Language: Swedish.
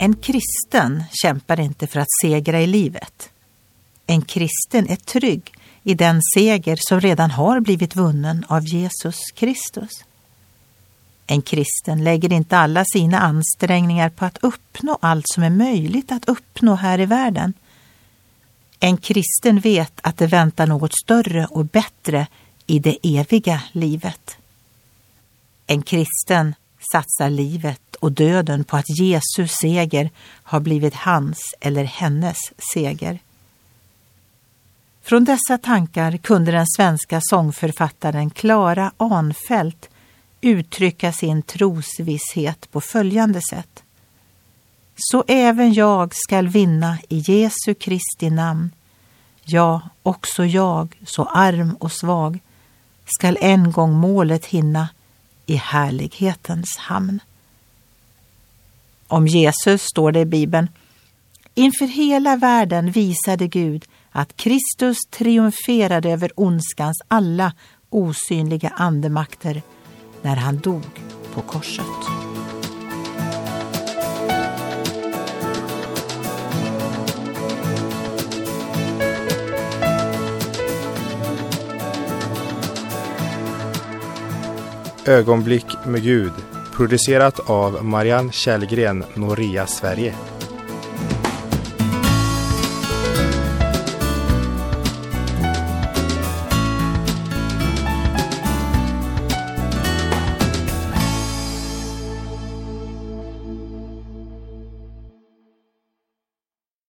En kristen kämpar inte för att segra i livet. En kristen är trygg i den seger som redan har blivit vunnen av Jesus Kristus. En kristen lägger inte alla sina ansträngningar på att uppnå allt som är möjligt att uppnå här i världen. En kristen vet att det väntar något större och bättre i det eviga livet. En kristen satsar livet och döden på att Jesus seger har blivit hans eller hennes seger. Från dessa tankar kunde den svenska sångförfattaren Klara Anfält uttrycka sin trosvisshet på följande sätt. Så även jag skall vinna i Jesu Kristi namn. Ja, också jag, så arm och svag, skall en gång målet hinna i härlighetens hamn. Om Jesus står det i Bibeln. Inför hela världen visade Gud att Kristus triumferade över ondskans alla osynliga andemakter när han dog på korset. Ögonblick med Gud producerat av Marianne Källgren, Noria Sverige.